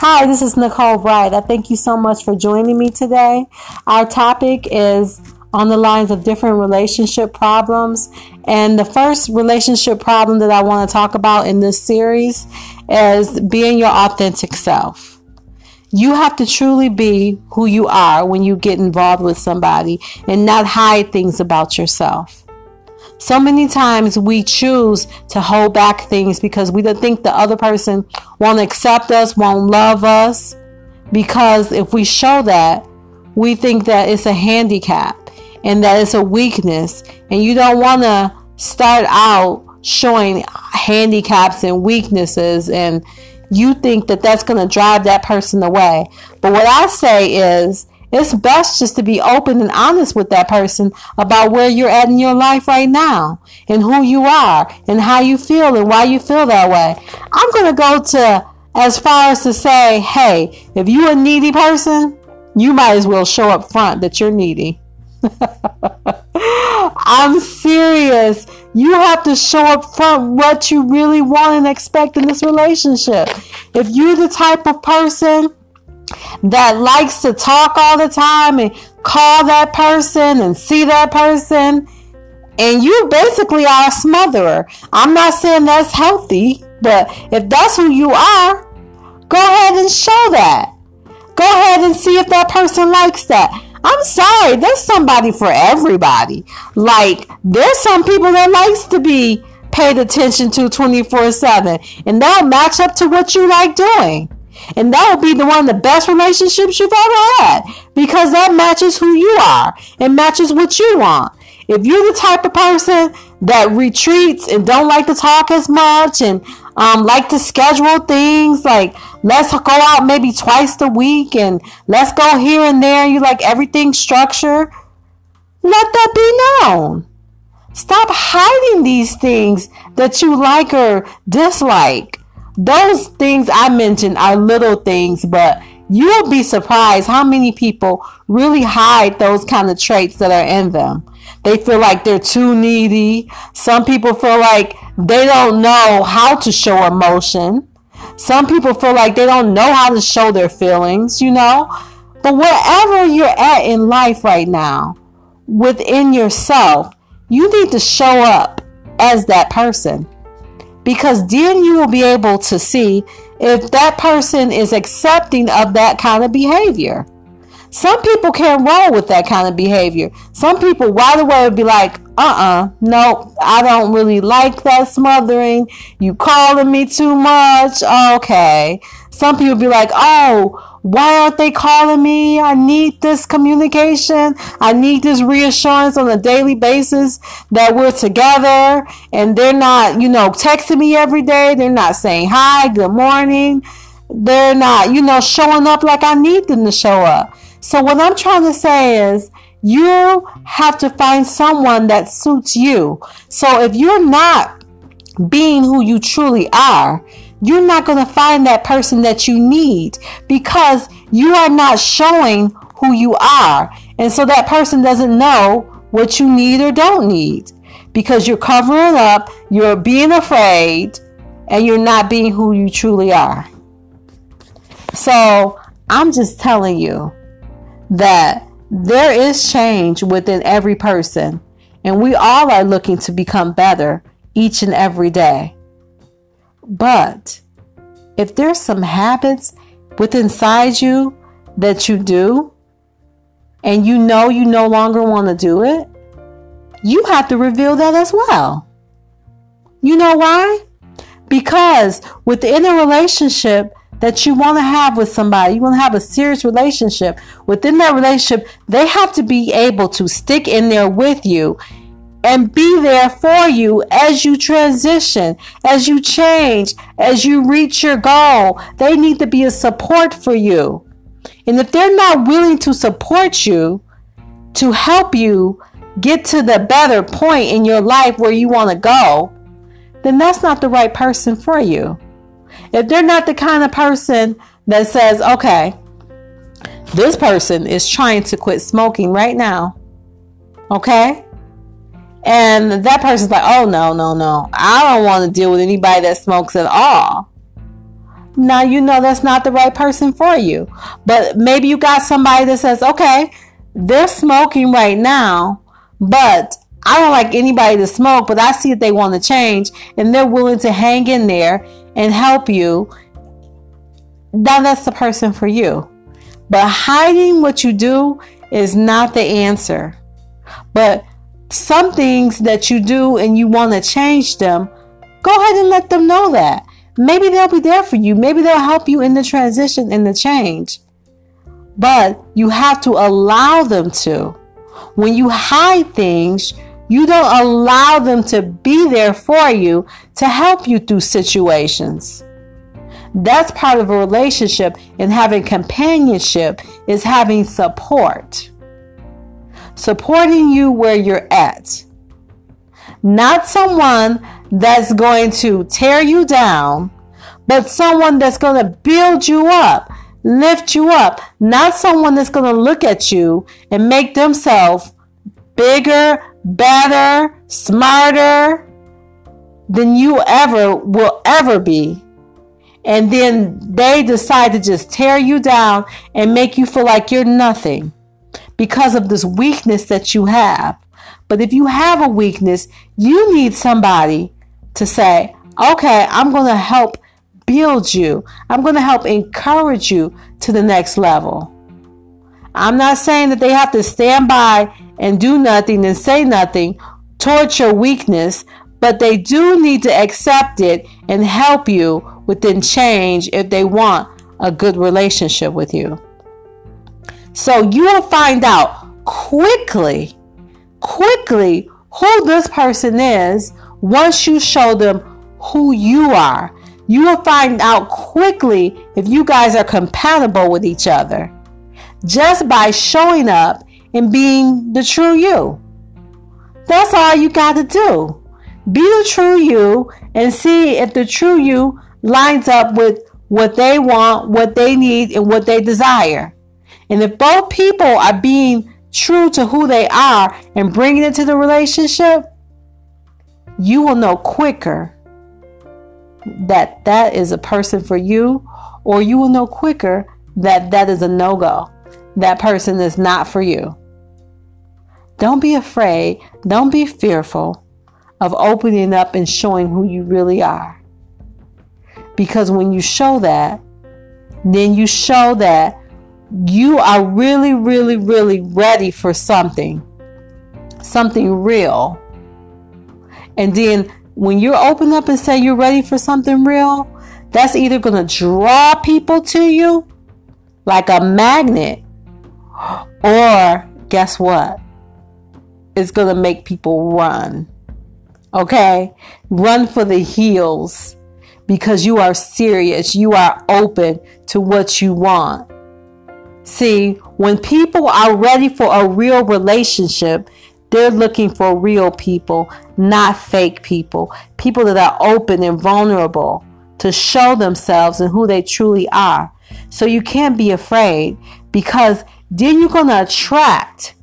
Hi, this is Nicole Bright. I thank you so much for joining me today. Our topic is on the lines of different relationship problems. And the first relationship problem that I want to talk about in this series is being your authentic self. You have to truly be who you are when you get involved with somebody and not hide things about yourself. So many times we choose to hold back things because we don't think the other person won't accept us, won't love us. Because if we show that, we think that it's a handicap and that it's a weakness. And you don't want to start out showing handicaps and weaknesses and you think that that's going to drive that person away. But what I say is, it's best just to be open and honest with that person about where you're at in your life right now and who you are and how you feel and why you feel that way. I'm going to go to as far as to say, hey, if you're a needy person, you might as well show up front that you're needy. I'm serious. You have to show up front what you really want and expect in this relationship. If you're the type of person that likes to talk all the time and call that person and see that person. And you basically are a smotherer. I'm not saying that's healthy, but if that's who you are, go ahead and show that. Go ahead and see if that person likes that. I'm sorry, there's somebody for everybody. Like, there's some people that likes to be paid attention to 24 7, and they'll match up to what you like doing. And that will be the one of the best relationships you've ever had because that matches who you are and matches what you want. If you're the type of person that retreats and don't like to talk as much and um, like to schedule things like let's go out maybe twice a week and let's go here and there, you like everything structured, let that be known. Stop hiding these things that you like or dislike those things I mentioned are little things, but you'll be surprised how many people really hide those kind of traits that are in them. They feel like they're too needy. Some people feel like they don't know how to show emotion. Some people feel like they don't know how to show their feelings, you know? But wherever you're at in life right now, within yourself, you need to show up as that person because then you will be able to see if that person is accepting of that kind of behavior. Some people can't roll with that kind of behavior. Some people right away would be like, uh uh-uh, uh, no, I don't really like that smothering. You calling me too much. Okay. Some people be like, oh, why aren't they calling me? I need this communication. I need this reassurance on a daily basis that we're together and they're not, you know, texting me every day. They're not saying hi, good morning. They're not, you know, showing up like I need them to show up. So what I'm trying to say is you have to find someone that suits you. So if you're not being who you truly are, you're not going to find that person that you need because you are not showing who you are. And so that person doesn't know what you need or don't need because you're covering up, you're being afraid, and you're not being who you truly are. So I'm just telling you that there is change within every person, and we all are looking to become better each and every day. But if there's some habits within inside you that you do and you know you no longer want to do it, you have to reveal that as well. You know why? Because within a relationship that you want to have with somebody, you want to have a serious relationship, within that relationship, they have to be able to stick in there with you and be there for you as you transition, as you change, as you reach your goal. They need to be a support for you. And if they're not willing to support you, to help you get to the better point in your life where you want to go, then that's not the right person for you. If they're not the kind of person that says, okay, this person is trying to quit smoking right now, okay? And that person's like, oh, no, no, no. I don't want to deal with anybody that smokes at all. now you know that's not the right person for you. But maybe you got somebody that says, okay, they're smoking right now, but I don't like anybody to smoke, but I see that they want to change and they're willing to hang in there and help you. Now that's the person for you. But hiding what you do is not the answer. But some things that you do and you want to change them, go ahead and let them know that. Maybe they'll be there for you. Maybe they'll help you in the transition and the change. But you have to allow them to. When you hide things, you don't allow them to be there for you to help you through situations. That's part of a relationship and having companionship is having support. Supporting you where you're at. Not someone that's going to tear you down, but someone that's going to build you up, lift you up. Not someone that's going to look at you and make themselves bigger, better, smarter than you ever will ever be. And then they decide to just tear you down and make you feel like you're nothing because of this weakness that you have. But if you have a weakness, you need somebody to say, okay, I'm going to help build you. I'm going to help encourage you to the next level. I'm not saying that they have to stand by and do nothing and say nothing towards your weakness, but they do need to accept it and help you within change if they want a good relationship with you. So you will find out quickly, quickly who this person is once you show them who you are. You will find out quickly if you guys are compatible with each other just by showing up and being the true you. That's all you got to do. Be the true you and see if the true you lines up with what they want, what they need, and what they desire. And if both people are being true to who they are and bringing it to the relationship, you will know quicker that that is a person for you, or you will know quicker that that is a no go. That person is not for you. Don't be afraid, don't be fearful of opening up and showing who you really are. Because when you show that, then you show that you are really, really, really ready for something, something real. And then when you open up and say you're ready for something real, that's either going to draw people to you like a magnet, or guess what? It's going to make people run. Okay? Run for the heels because you are serious. You are open to what you want. See, when people are ready for a real relationship, they're looking for real people, not fake people. People that are open and vulnerable to show themselves and who they truly are. So you can't be afraid because then you're going to attract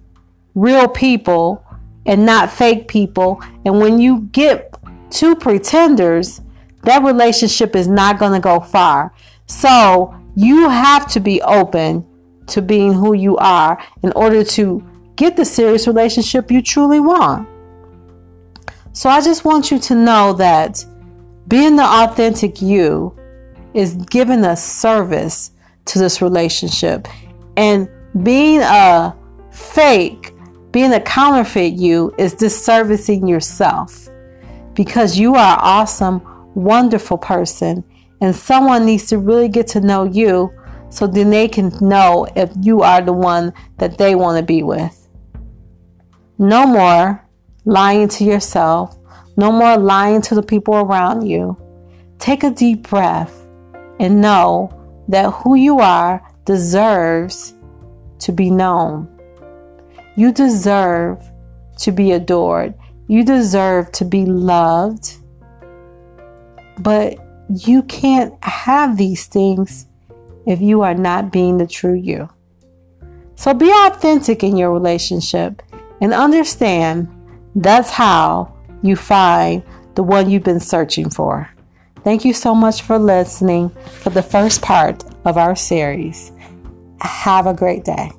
real people and not fake people. And when you get two pretenders, that relationship is not going to go far. So you have to be open to being who you are in order to get the serious relationship you truly want. So I just want you to know that being the authentic you is giving a service to this relationship. And being a fake, being a counterfeit you is disservicing yourself because you are an awesome, wonderful person. And someone needs to really get to know you so then they can know if you are the one that they want to be with. No more lying to yourself. No more lying to the people around you. Take a deep breath and know that who you are deserves to be known. You deserve to be adored. You deserve to be loved. But you can't have these things if you are not being the true you. So be authentic in your relationship and understand that's how you find the one you've been searching for. Thank you so much for listening for the first part of our series. Have a great day.